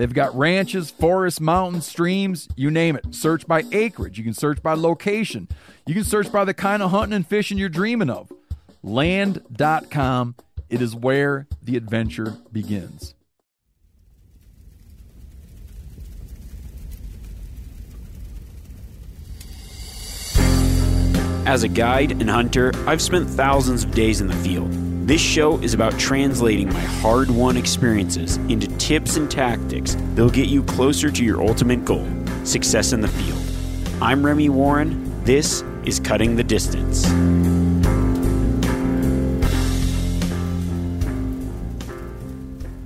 They've got ranches, forests, mountains, streams, you name it. Search by acreage. You can search by location. You can search by the kind of hunting and fishing you're dreaming of. Land.com. It is where the adventure begins. As a guide and hunter, I've spent thousands of days in the field. This show is about translating my hard won experiences into tips and tactics that'll get you closer to your ultimate goal success in the field. I'm Remy Warren. This is Cutting the Distance.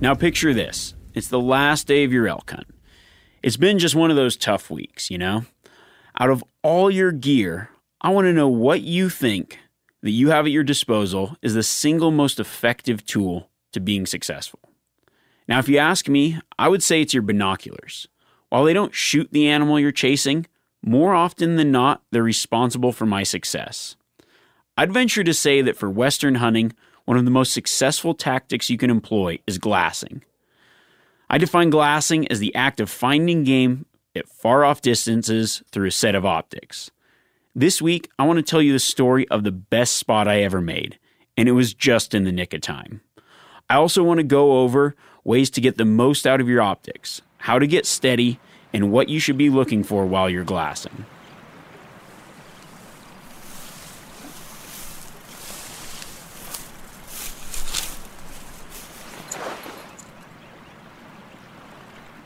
Now, picture this it's the last day of your elk hunt. It's been just one of those tough weeks, you know? Out of all your gear, I want to know what you think that you have at your disposal is the single most effective tool to being successful. Now, if you ask me, I would say it's your binoculars. While they don't shoot the animal you're chasing, more often than not, they're responsible for my success. I'd venture to say that for Western hunting, one of the most successful tactics you can employ is glassing. I define glassing as the act of finding game at far off distances through a set of optics. This week, I want to tell you the story of the best spot I ever made, and it was just in the nick of time. I also want to go over ways to get the most out of your optics, how to get steady, and what you should be looking for while you're glassing.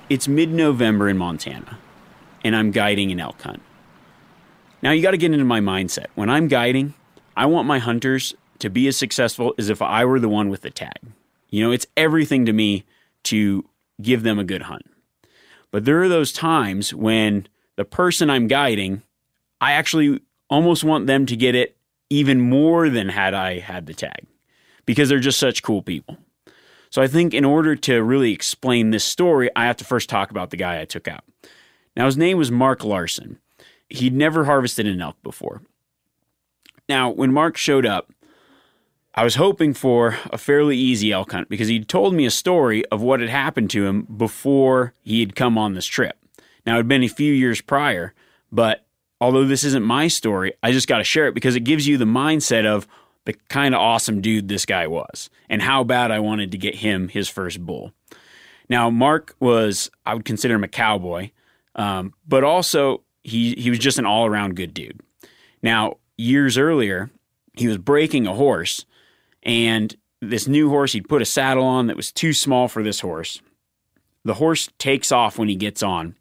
It's mid November in Montana, and I'm guiding an elk hunt. Now you got to get into my mindset. When I'm guiding, I want my hunters to be as successful as if I were the one with the tag. You know, it's everything to me to give them a good hunt. But there are those times when the person I'm guiding, I actually almost want them to get it even more than had I had the tag because they're just such cool people. So I think in order to really explain this story, I have to first talk about the guy I took out. Now, his name was Mark Larson he'd never harvested an elk before. Now, when Mark showed up, I was hoping for a fairly easy elk hunt because he'd told me a story of what had happened to him before he had come on this trip. Now, it had been a few years prior, but although this isn't my story, I just got to share it because it gives you the mindset of the kind of awesome dude this guy was and how bad I wanted to get him his first bull. Now, Mark was, I would consider him a cowboy, um, but also he he was just an all around good dude. Now, years earlier, he was breaking a horse, and this new horse he'd put a saddle on that was too small for this horse. The horse takes off when he gets on.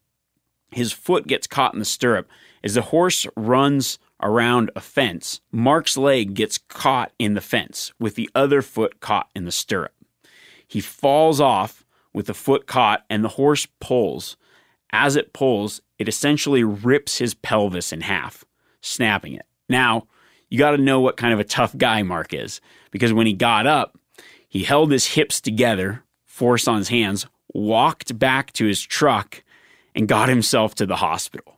His foot gets caught in the stirrup. As the horse runs around a fence, Mark's leg gets caught in the fence with the other foot caught in the stirrup. He falls off with the foot caught, and the horse pulls. As it pulls, it essentially rips his pelvis in half, snapping it. Now, you got to know what kind of a tough guy Mark is, because when he got up, he held his hips together, force on his hands, walked back to his truck, and got himself to the hospital.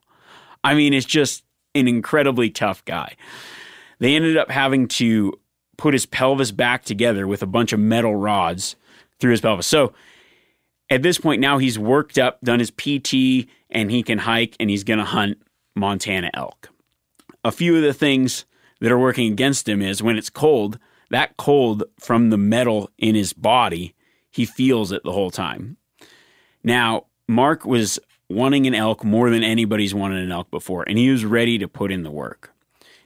I mean, it's just an incredibly tough guy. They ended up having to put his pelvis back together with a bunch of metal rods through his pelvis. So at this point now he's worked up, done his PT, and he can hike and he's going to hunt Montana elk. A few of the things that are working against him is when it's cold, that cold from the metal in his body, he feels it the whole time. Now, Mark was wanting an elk more than anybody's wanted an elk before, and he was ready to put in the work.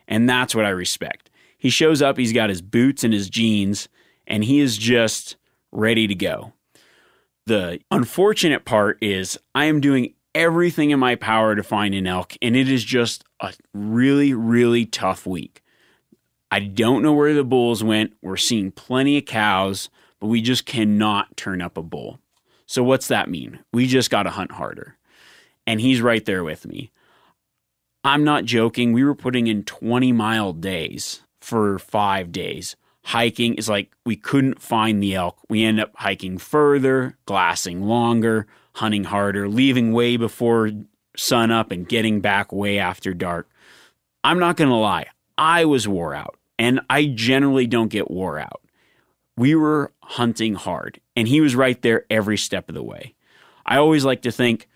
And that's what I respect. He shows up, he's got his boots and his jeans, and he is just ready to go. The unfortunate part is I am doing everything in my power to find an elk, and it is just a really, really tough week. I don't know where the bulls went. We're seeing plenty of cows, but we just cannot turn up a bull. So, what's that mean? We just got to hunt harder. And he's right there with me. I'm not joking. We were putting in 20 mile days for five days. Hiking is like we couldn't find the elk. We end up hiking further, glassing longer, hunting harder, leaving way before sun up and getting back way after dark. I'm not going to lie, I was wore out, and I generally don't get wore out. We were hunting hard, and he was right there every step of the way. I always like to think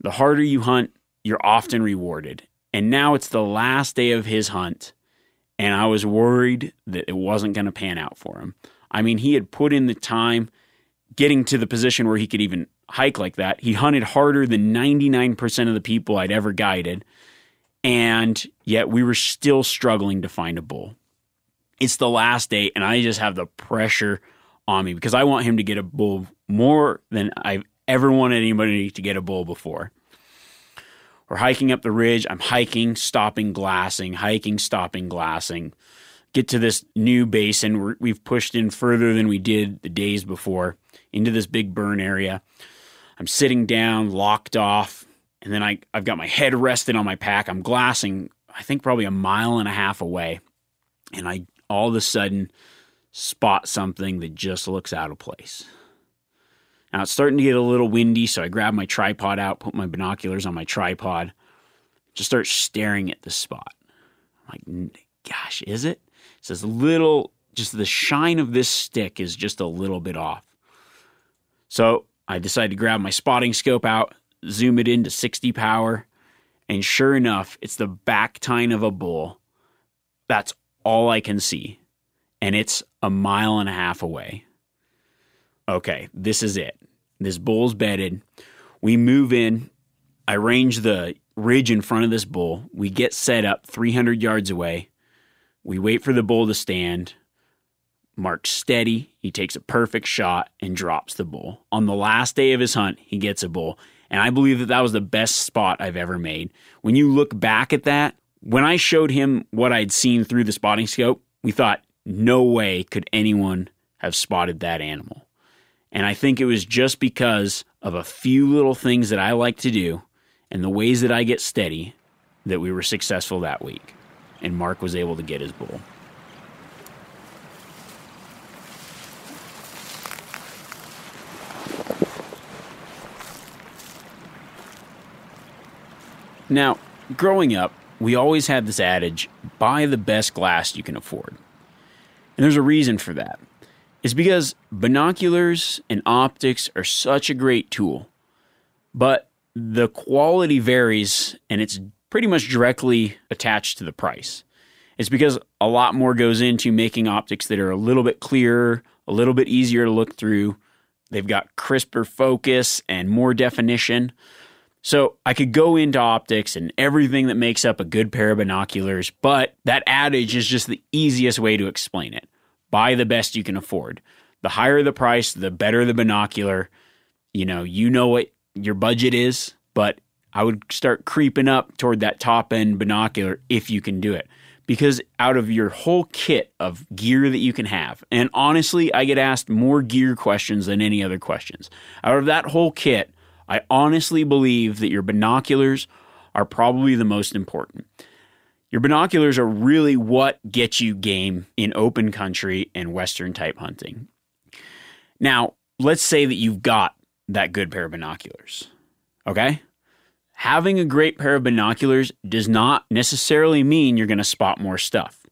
the harder you hunt, you're often rewarded. And now it's the last day of his hunt, and I was worried that it wasn't going to pan out for him. I mean, he had put in the time getting to the position where he could even hike like that. He hunted harder than 99% of the people I'd ever guided, and yet we were still struggling to find a bull. It's the last day, and I just have the pressure on me because I want him to get a bull more than I've ever wanted anybody to get a bull before. We're hiking up the ridge. I'm hiking, stopping, glassing, hiking, stopping, glassing. Get to this new basin. we have pushed in further than we did the days before into this big burn area. I'm sitting down, locked off, and then I, I've got my head rested on my pack. I'm glassing, I think probably a mile and a half away. And I all of a sudden spot something that just looks out of place. Now it's starting to get a little windy, so I grab my tripod out, put my binoculars on my tripod, just start staring at the spot. I'm like, gosh, is it? It says little, just the shine of this stick is just a little bit off. So I decide to grab my spotting scope out, zoom it into 60 power, and sure enough, it's the back tine of a bull. That's all I can see. And it's a mile and a half away. Okay, this is it. This bull's bedded. We move in. I range the ridge in front of this bull. We get set up 300 yards away. We wait for the bull to stand. Mark's steady. He takes a perfect shot and drops the bull. On the last day of his hunt, he gets a bull. And I believe that that was the best spot I've ever made. When you look back at that, when I showed him what I'd seen through the spotting scope, we thought, no way could anyone have spotted that animal. And I think it was just because of a few little things that I like to do and the ways that I get steady that we were successful that week. And Mark was able to get his bull. Now, growing up, we always had this adage buy the best glass you can afford. And there's a reason for that. It's because binoculars and optics are such a great tool, but the quality varies and it's pretty much directly attached to the price. It's because a lot more goes into making optics that are a little bit clearer, a little bit easier to look through. They've got crisper focus and more definition. So I could go into optics and everything that makes up a good pair of binoculars, but that adage is just the easiest way to explain it. Buy the best you can afford. The higher the price, the better the binocular. You know, you know what your budget is, but I would start creeping up toward that top end binocular if you can do it. Because out of your whole kit of gear that you can have, and honestly, I get asked more gear questions than any other questions. Out of that whole kit, I honestly believe that your binoculars are probably the most important. Your binoculars are really what gets you game in open country and western type hunting. Now, let's say that you've got that good pair of binoculars. Okay? Having a great pair of binoculars does not necessarily mean you're going to spot more stuff.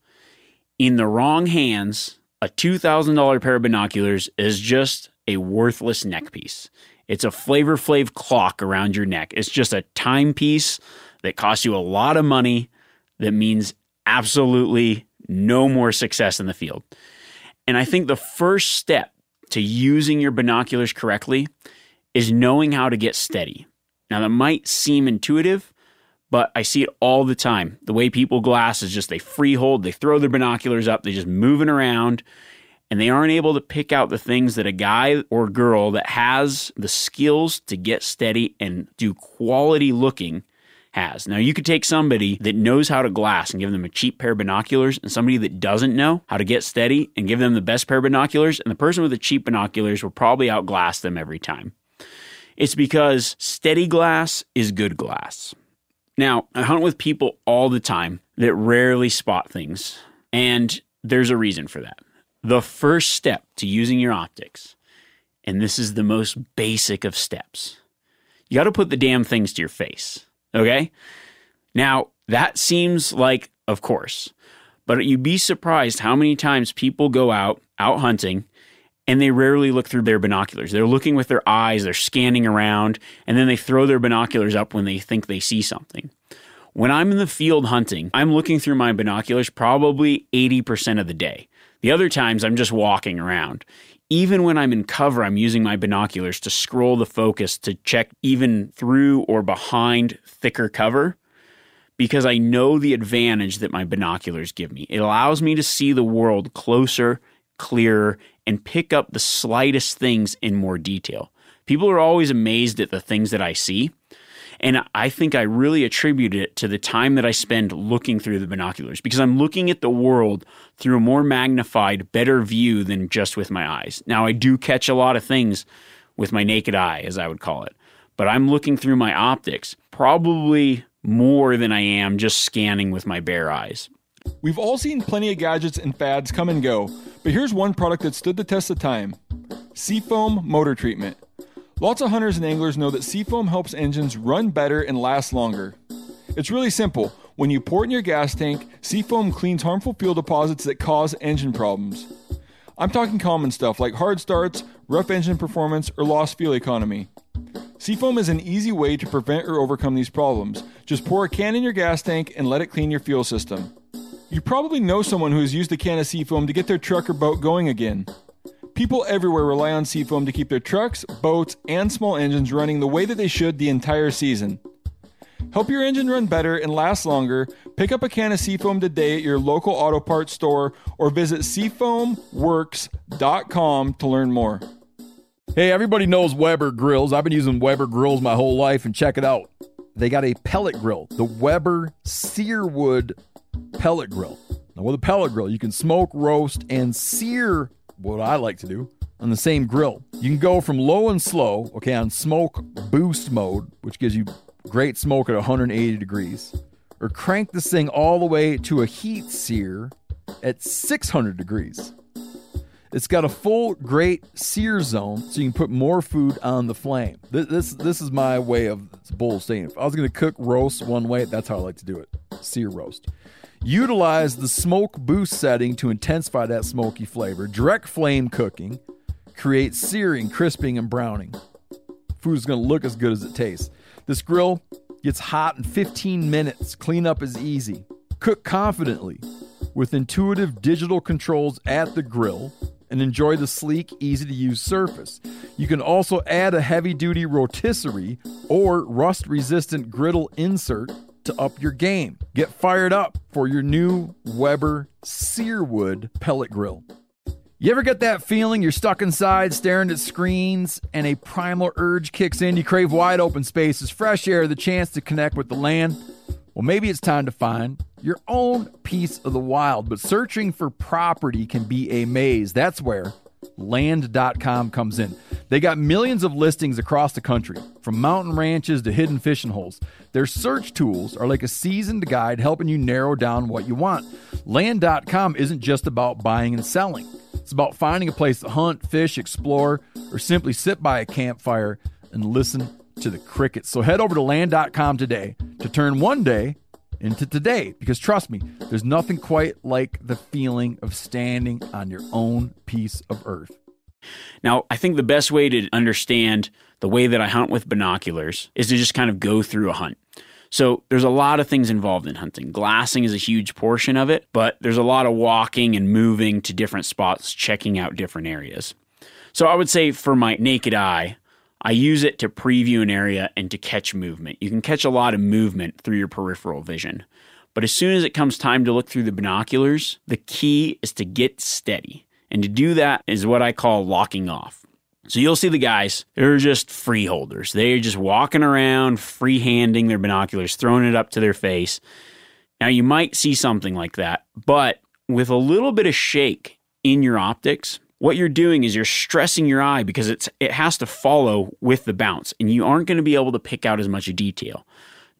In the wrong hands, a $2,000 pair of binoculars is just a worthless neck piece. It's a flavor flav clock around your neck. It's just a timepiece that costs you a lot of money that means absolutely no more success in the field. And I think the first step to using your binoculars correctly is knowing how to get steady. Now, that might seem intuitive, but I see it all the time. The way people glass is just they freehold, they throw their binoculars up, they're just moving around, and they aren't able to pick out the things that a guy or girl that has the skills to get steady and do quality looking has. Now, you could take somebody that knows how to glass and give them a cheap pair of binoculars, and somebody that doesn't know how to get steady and give them the best pair of binoculars, and the person with the cheap binoculars will probably outglass them every time. It's because steady glass is good glass. Now, I hunt with people all the time that rarely spot things, and there's a reason for that. The first step to using your optics, and this is the most basic of steps, you got to put the damn things to your face. Okay? Now, that seems like, of course, but you'd be surprised how many times people go out, out hunting, and they rarely look through their binoculars. They're looking with their eyes, they're scanning around, and then they throw their binoculars up when they think they see something. When I'm in the field hunting, I'm looking through my binoculars probably 80% of the day. The other times, I'm just walking around. Even when I'm in cover, I'm using my binoculars to scroll the focus to check even through or behind thicker cover because I know the advantage that my binoculars give me. It allows me to see the world closer, clearer, and pick up the slightest things in more detail. People are always amazed at the things that I see. And I think I really attribute it to the time that I spend looking through the binoculars because I'm looking at the world through a more magnified, better view than just with my eyes. Now, I do catch a lot of things with my naked eye, as I would call it, but I'm looking through my optics probably more than I am just scanning with my bare eyes. We've all seen plenty of gadgets and fads come and go, but here's one product that stood the test of time Seafoam Motor Treatment. Lots of hunters and anglers know that seafoam helps engines run better and last longer. It's really simple. When you pour it in your gas tank, seafoam cleans harmful fuel deposits that cause engine problems. I'm talking common stuff like hard starts, rough engine performance, or lost fuel economy. Seafoam is an easy way to prevent or overcome these problems. Just pour a can in your gas tank and let it clean your fuel system. You probably know someone who has used a can of seafoam to get their truck or boat going again. People everywhere rely on Seafoam to keep their trucks, boats, and small engines running the way that they should the entire season. Help your engine run better and last longer. Pick up a can of Seafoam today at your local auto parts store or visit seafoamworks.com to learn more. Hey, everybody knows Weber grills. I've been using Weber grills my whole life, and check it out. They got a pellet grill, the Weber Searwood pellet grill. Now, with a pellet grill, you can smoke, roast, and sear what I like to do on the same grill. You can go from low and slow, okay, on smoke boost mode, which gives you great smoke at 180 degrees, or crank this thing all the way to a heat sear at 600 degrees. It's got a full great sear zone, so you can put more food on the flame. This this, this is my way of bull saying. If I was going to cook roast one way, that's how I like to do it: sear roast. Utilize the smoke boost setting to intensify that smoky flavor. Direct flame cooking creates searing, crisping, and browning. Food is going to look as good as it tastes. This grill gets hot in 15 minutes. Cleanup is easy. Cook confidently with intuitive digital controls at the grill and enjoy the sleek, easy to use surface. You can also add a heavy duty rotisserie or rust resistant griddle insert to up your game. Get fired up for your new Weber Searwood pellet grill. You ever get that feeling you're stuck inside staring at screens and a primal urge kicks in? You crave wide open spaces, fresh air, the chance to connect with the land? Well, maybe it's time to find your own piece of the wild, but searching for property can be a maze. That's where land.com comes in. They got millions of listings across the country, from mountain ranches to hidden fishing holes. Their search tools are like a seasoned guide helping you narrow down what you want. Land.com isn't just about buying and selling, it's about finding a place to hunt, fish, explore, or simply sit by a campfire and listen to the crickets. So head over to land.com today to turn one day into today because trust me, there's nothing quite like the feeling of standing on your own piece of earth. Now, I think the best way to understand the way that I hunt with binoculars is to just kind of go through a hunt. So there's a lot of things involved in hunting. Glassing is a huge portion of it, but there's a lot of walking and moving to different spots, checking out different areas. So I would say for my naked eye, I use it to preview an area and to catch movement. You can catch a lot of movement through your peripheral vision. But as soon as it comes time to look through the binoculars, the key is to get steady. And to do that is what I call locking off. So you'll see the guys, they're just freeholders. They're just walking around, freehanding their binoculars, throwing it up to their face. Now you might see something like that, but with a little bit of shake in your optics, what you're doing is you're stressing your eye because it's it has to follow with the bounce and you aren't going to be able to pick out as much detail.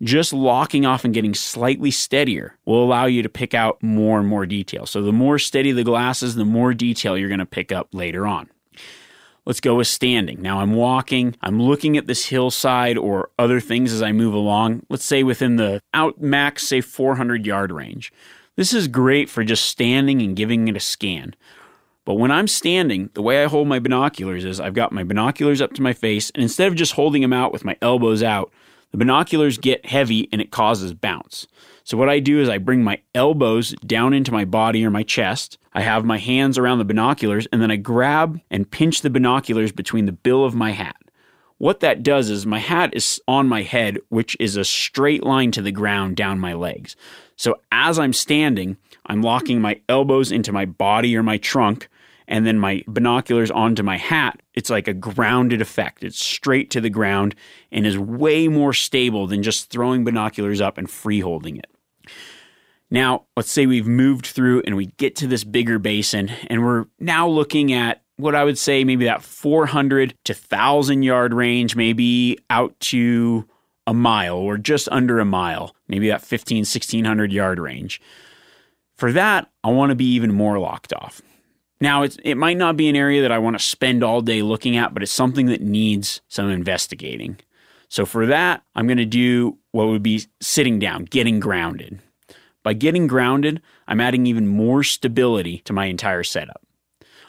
Just locking off and getting slightly steadier will allow you to pick out more and more detail. So the more steady the glass is, the more detail you're going to pick up later on. Let's go with standing. Now I'm walking, I'm looking at this hillside or other things as I move along. Let's say within the out max, say 400 yard range. This is great for just standing and giving it a scan. But when I'm standing, the way I hold my binoculars is I've got my binoculars up to my face, and instead of just holding them out with my elbows out, the binoculars get heavy and it causes bounce. So what I do is I bring my elbows down into my body or my chest. I have my hands around the binoculars and then I grab and pinch the binoculars between the bill of my hat. What that does is my hat is on my head, which is a straight line to the ground down my legs. So as I'm standing, I'm locking my elbows into my body or my trunk and then my binoculars onto my hat, it's like a grounded effect. It's straight to the ground and is way more stable than just throwing binoculars up and free holding it. Now, let's say we've moved through and we get to this bigger basin, and we're now looking at what I would say maybe that 400 to 1,000 yard range, maybe out to a mile or just under a mile, maybe that 15, 1600 yard range. For that, I want to be even more locked off. Now, it might not be an area that I want to spend all day looking at, but it's something that needs some investigating. So, for that, I'm going to do what would be sitting down, getting grounded. By getting grounded, I'm adding even more stability to my entire setup.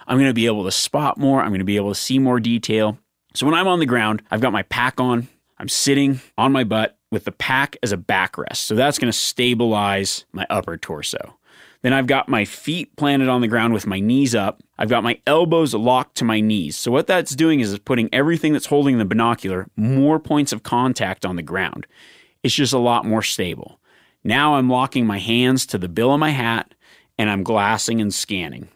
I'm going to be able to spot more, I'm going to be able to see more detail. So when I'm on the ground, I've got my pack on, I'm sitting on my butt with the pack as a backrest. So that's going to stabilize my upper torso. Then I've got my feet planted on the ground with my knees up. I've got my elbows locked to my knees. So what that's doing is putting everything that's holding the binocular more points of contact on the ground. It's just a lot more stable. Now I'm locking my hands to the bill of my hat and I'm glassing and scanning.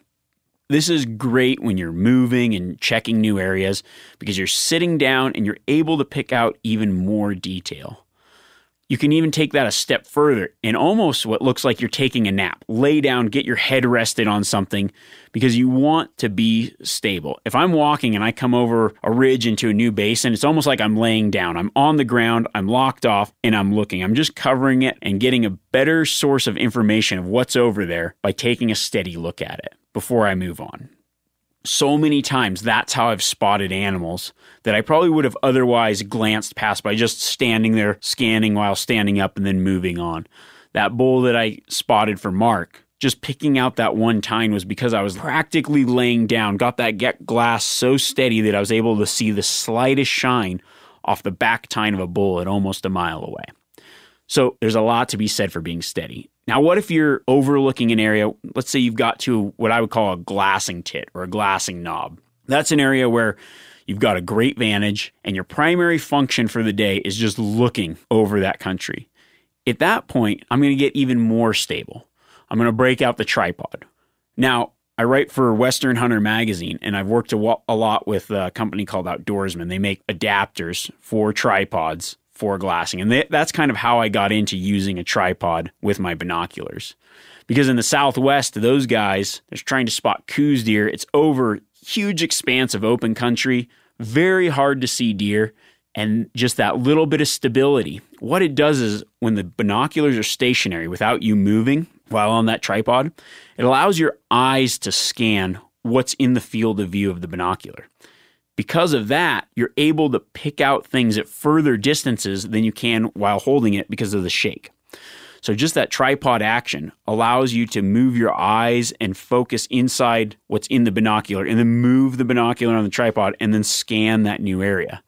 This is great when you're moving and checking new areas because you're sitting down and you're able to pick out even more detail. You can even take that a step further and almost what looks like you're taking a nap. Lay down, get your head rested on something because you want to be stable. If I'm walking and I come over a ridge into a new basin, it's almost like I'm laying down. I'm on the ground, I'm locked off, and I'm looking. I'm just covering it and getting a better source of information of what's over there by taking a steady look at it before I move on so many times that's how I've spotted animals that I probably would have otherwise glanced past by just standing there scanning while standing up and then moving on. That bull that I spotted for Mark, just picking out that one tine was because I was practically laying down, got that get glass so steady that I was able to see the slightest shine off the back tine of a bull at almost a mile away. So there's a lot to be said for being steady. Now, what if you're overlooking an area? Let's say you've got to what I would call a glassing tit or a glassing knob. That's an area where you've got a great vantage and your primary function for the day is just looking over that country. At that point, I'm going to get even more stable. I'm going to break out the tripod. Now, I write for Western Hunter magazine and I've worked a, lot with a company called Outdoorsman. They make adapters for tripods for glassing. And that's kind of how I got into using a tripod with my binoculars. Because in the Southwest, those guys, they're trying to spot Coues deer. It's over huge expanse of open country, very hard to see deer, and just that little bit of stability. What it does is when the binoculars are stationary without you moving while on that tripod, it allows your eyes to scan what's in the field of view of the binocular. Because of that, you're able to pick out things at further distances than you can while holding it because of the shake. So just that tripod action allows you to move your eyes and focus inside what's in the binocular and then move the binocular on the tripod and then scan that new area.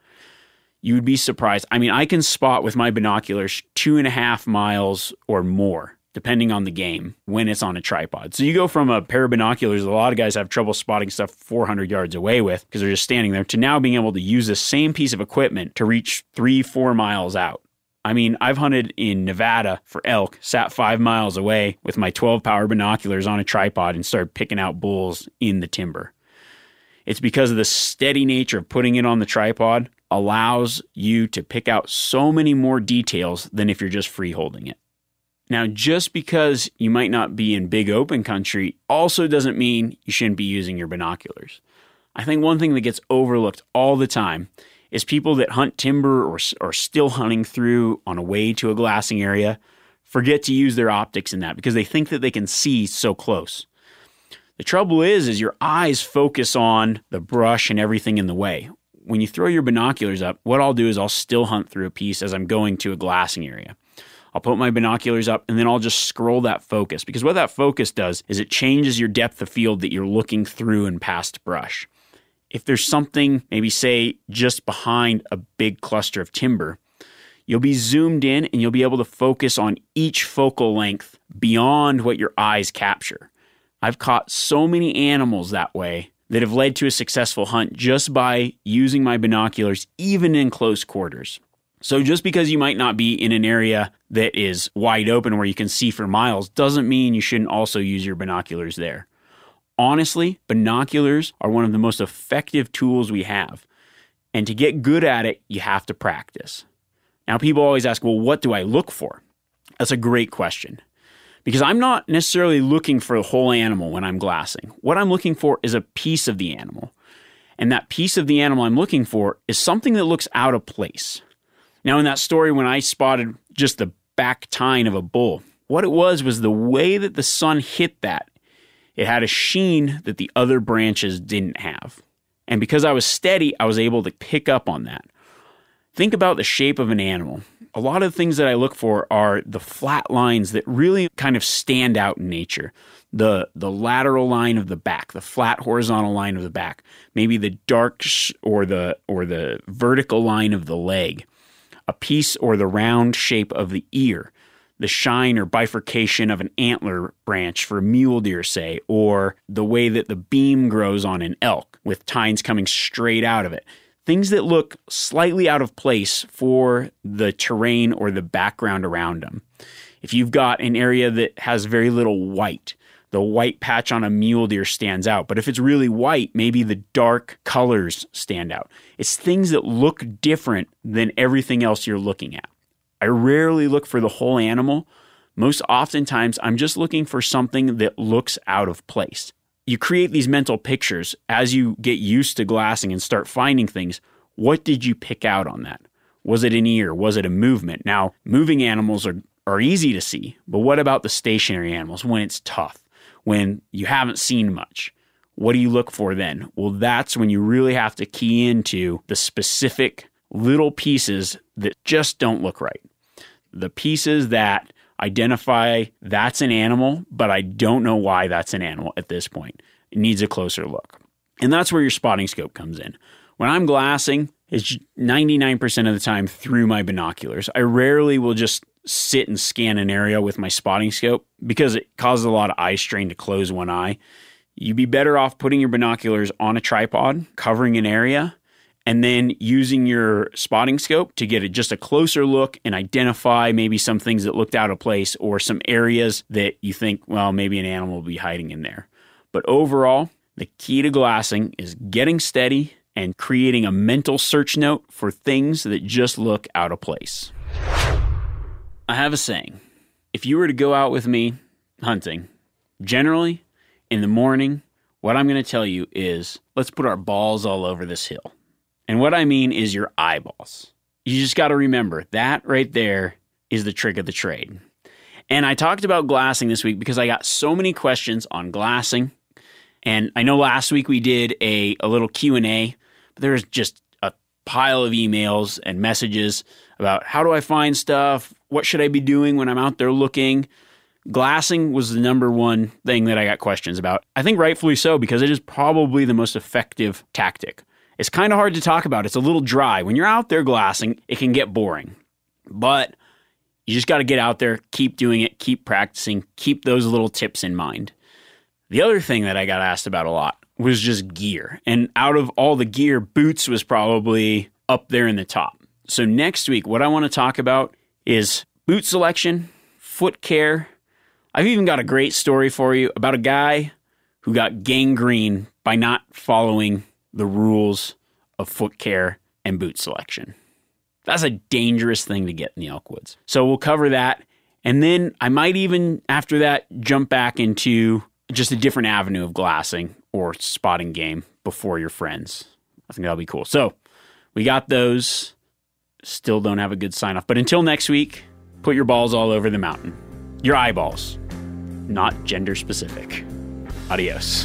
You would be surprised. I mean, I can spot with my binoculars two and a half miles or more depending on the game when it's on a tripod. So you go from a pair of binoculars a lot of guys have trouble spotting stuff 400 yards away with because they're just standing there to now being able to use the same piece of equipment to reach three, four miles out. I mean, I've hunted in Nevada for elk, sat five miles away with my 12 power binoculars on a tripod and started picking out bulls in the timber. It's because of the steady nature of putting it on the tripod allows you to pick out so many more details than if you're just free holding it. Now, just because you might not be in big open country also doesn't mean you shouldn't be using your binoculars. I think one thing that gets overlooked all the time is people that hunt timber or are still hunting through on a way to a glassing area forget to use their optics in that because they think that they can see so close. The trouble is is your eyes focus on the brush and everything in the way. When you throw your binoculars up, what I'll do is I'll still hunt through a piece as I'm going to a glassing area. I'll put my binoculars up and then I'll just scroll that focus because what that focus does is it changes your depth of field that you're looking through and past brush. If there's something, maybe say just behind a big cluster of timber, you'll be zoomed in and you'll be able to focus on each focal length beyond what your eyes capture. I've caught so many animals that way that have led to a successful hunt just by using my binoculars, even in close quarters. So just because you might not be in an area that is wide open where you can see for miles doesn't mean you shouldn't also use your binoculars there. Honestly, binoculars are one of the most effective tools we have. And to get good at it, you have to practice. Now, people always ask, well, what do I look for? That's a great question. Because I'm not necessarily looking for the whole animal when I'm glassing. What I'm looking for is a piece of the animal. And that piece of the animal I'm looking for is something that looks out of place. Now, in that story, when I spotted just the back tine of a bull, what it was was the way that the sun hit that. It had a sheen that the other branches didn't have. And because I was steady, I was able to pick up on that. Think about the shape of an animal. A lot of the things that I look for are the flat lines that really kind of stand out in nature. The, the lateral line of the back, the flat horizontal line of the back, maybe the dark sh- or the or the vertical line of the leg a piece or the round shape of the ear, the shine or bifurcation of an antler branch for a mule deer, say, or the way that the beam grows on an elk with tines coming straight out of it. Things that look slightly out of place for the terrain or the background around them. If you've got an area that has very little white, the white patch on a mule deer stands out. But if it's really white, maybe the dark colors stand out. It's things that look different than everything else you're looking at. I rarely look for the whole animal. Most oftentimes, I'm just looking for something that looks out of place. You create these mental pictures as you get used to glassing and start finding things. What did you pick out on that? Was it an ear? Was it a movement? Now, moving animals are, are easy to see, but what about the stationary animals when it's tough? When you haven't seen much. What do you look for then? Well, that's when you really have to key into the specific little pieces that just don't look right. The pieces that identify that's an animal, but I don't know why that's an animal at this point. It needs a closer look. And that's where your spotting scope comes in. When I'm glassing, it's 99% of the time through my binoculars. I rarely will just sit and scan an area with my spotting scope because it causes a lot of eye strain to close one eye. You'd be better off putting your binoculars on a tripod, covering an area, and then using your spotting scope to get just a closer look and identify maybe some things that looked out of place or some areas that you think, well, maybe an animal will be hiding in there. But overall, the key to glassing is getting steady and creating a mental search note for things that just look out of place. I have a saying. If you were to go out with me hunting, generally in the morning, what I'm going to tell you is let's put our balls all over this hill. And what I mean is your eyeballs. You just got to remember that right there is the trick of the trade. And I talked about glassing this week because I got so many questions on glassing. And I know last week we did a, a little Q&A, but there's just a pile of emails and messages about how do I find stuff? What should I be doing when I'm out there looking? Glassing was the number one thing that I got questions about. I think rightfully so because it is probably the most effective tactic. It's kind of hard to talk about. It's a little dry. When you're out there glassing, it can get boring. But you just got to get out there, keep doing it, keep practicing, keep those little tips in mind. The other thing that I got asked about a lot was just gear. And out of all the gear, boots was probably up there in the top. So next week, what I want to talk about is boot selection, foot care, I've even got a great story for you about a guy who got gangrene by not following the rules of foot care and boot selection. That's a dangerous thing to get in the elk woods. So we'll cover that. And then I might even, after that, jump back into just a different avenue of glassing or spotting game before your friends. I think that'll be cool. So we got those. Still don't have a good sign off. But until next week, put your balls all over the mountain. Your eyeballs not gender specific. Adios.